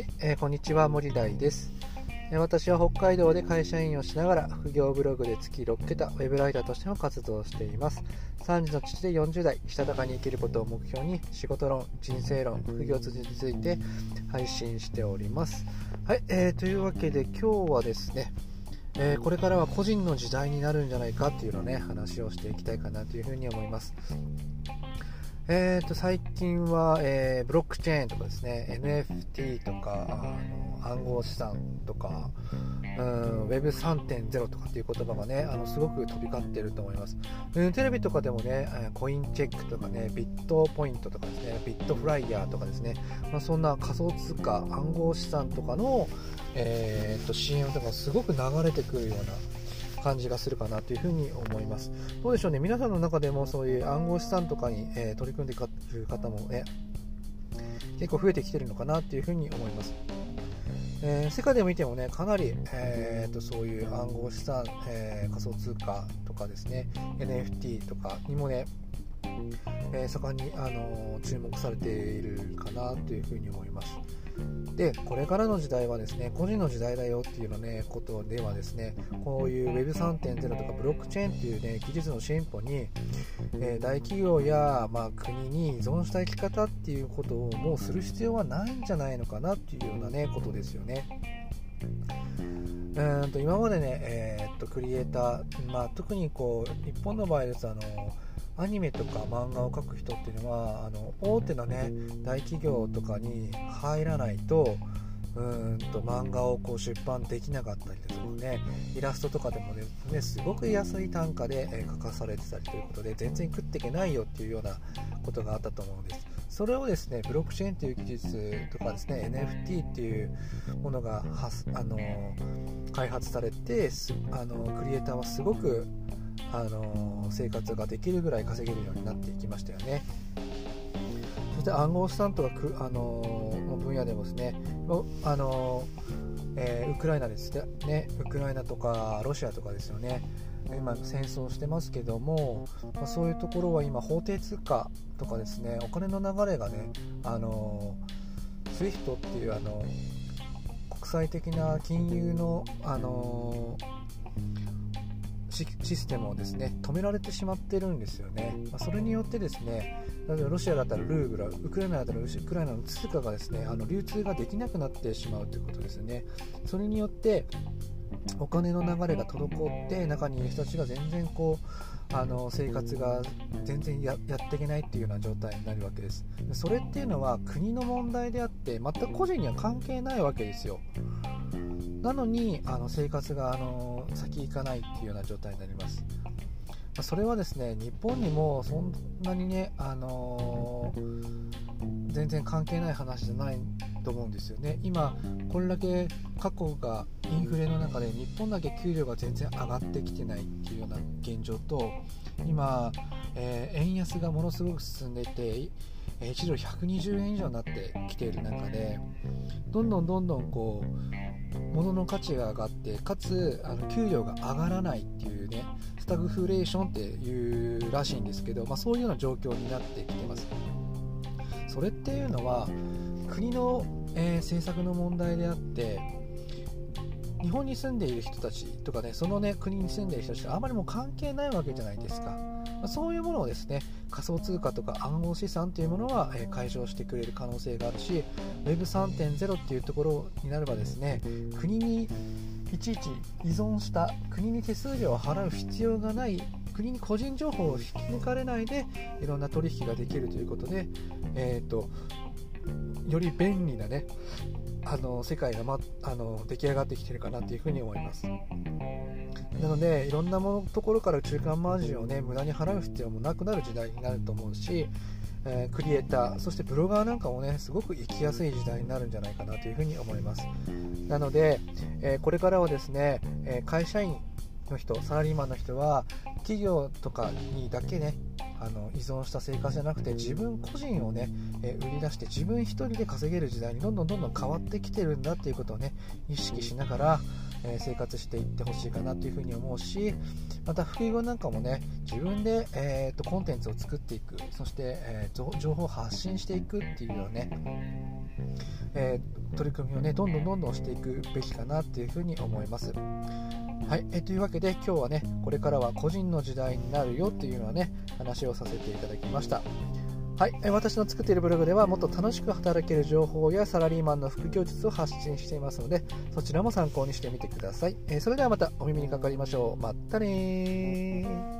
はい、えーこんにちは森大です、えー私は北海道で会社員をしながら副業ブログで月6桁ウェブライターとしても活動しています。3児の父で40代したたかに生きることを目標に仕事論人生論副業通について配信しております。はい、えーというわけで今日はですねえーこれからは個人の時代になるんじゃないかっていうのをね話をしていきたいかなというふうに思いますえー、と最近は、えーブロックチェーンとかですね NFT とかあの暗号資産とかうん Web3.0 とかっていう言葉がねあのすごく飛び交ってると思います、うん、テレビとかでもねコインチェックとかねビットポイントとかですねビットフライヤーとかですね、まあ、そんな仮想通貨暗号資産とかの、えー、と CM とかすごく流れてくるような感じがするかなというふうに思います。どうでしょうね、皆さんの中でもそういう暗号資産とかに、えー取り組んでいる方もね、結構増えてきてるのかなというふうに思います。えー世界で見てもね、かなり、えーとそういう暗号資産、えー仮想通貨とかですね、NFT とかにもね、えー盛んに、あの注目されているかなというふうに思います。でこれからの時代はですね個人の時代だよっていうのねことではですねこういう Web3.0 とかブロックチェーンっていうね技術の進歩に、えー大企業や、まあ、国に依存した生き方っていうことをもうする必要はないんじゃないのかなっていうようなねことですよね。うんと今までね、えーっとクリエイター、まあ、特にこう日本の場合ですあのアニメとか漫画を描く人っていうのはあの大手のね大企業とかに入らないとうーんと漫画をこう出版できなかったりですとかねイラストとかでもねすごく安い単価で、えー書かされてたりということで全然食っていけないよっていうようなことがあったと思うんです。それをですねブロックチェーンという技術とかですね NFT っていうものが発あの開発されてすあのクリエイターはすごくあの生活ができるぐらい稼げるようになっていきましたよね。そして暗号資産とかく、あのの分野でもですね、あのえーウクライナですね、ウクライナとかロシアとかですよね、今戦争してますけども、まあそういうところは今法定通貨とかですね、お金の流れがね、あの SWIFT っていうあの国際的な金融の、あのシシステムをですね止められてしまってるんですよね、まあそれによってですね例えばロシアだったらルーブラウクライナだったらウクライナの通貨がですねあの流通ができなくなってしまうということですよね。それによってお金の流れが滞って中にいる人たちが全然こうあの生活が全然ややっていけないっていうような状態になるわけです。それっていうのは国の問題であって全く個人には関係ないわけですよ。なのにあの生活があの先行かないっていうような状態になります。まそれはですね日本にもそんなにね、あの全然関係ない話じゃないと思うんですよね。今これだけ過去がインフレの中で日本だけ給料が全然上がってきてないっていうような現状と今、えー円安がものすごく進んでいてえ1ドル120円以上になってきている中でどんどんどんどんこう物の価値が上がってかつあの給料が上がらないっていうねスタグフレーションっていうらしいんですけど、まあ、そういうような状況になってきてます。それっていうのは国の、えー政策の問題であって日本に住んでいる人たちとかねそのね国に住んでいる人たちとあまりも関係ないわけじゃないですか、そういうものをですね仮想通貨とか暗号資産というものは、え解消してくれる可能性があるし Web3.0 っていうところになればですね国にいちいち依存した国に手数料を払う必要がない国に個人情報を引き抜かれないでいろんな取引ができるということで、えー、とより便利なねあの世界が、ま、あの出来上がってきてるかなというふうに思います。なのでいろんなものところから中間マージンをね無駄に払う必要もなくなる時代になると思うし、えークリエイターそしてブロガーなんかもねすごく生きやすい時代になるんじゃないかなというふうに思います。なので、えーこれからはですね、えー会社員の人サラリーマンの人は企業とかにだけねあの依存した生活じゃなくて自分個人をね、えー売り出して自分一人で稼げる時代にどんどんどんどん変わってきてるんだっていうことをね意識しながら、え生活していってほしいかなというふうに思うしまた副業なんかもね自分で、えーと、コンテンツを作っていく。そして、えー、情報を発信していくっていうようなね、えー、取り組みをねどんどんどんどんしていくべきかなっていうふうに思います。はい、えというわけで今日はねこれからは個人の時代になるよっていうのはね話をさせていただきました。はい、私の作っているブログではもっと楽しく働ける情報やサラリーマンの副業術を発信していますのでそちらも参考にしてみてください、えそれではまたお耳にかかりましょう。まったね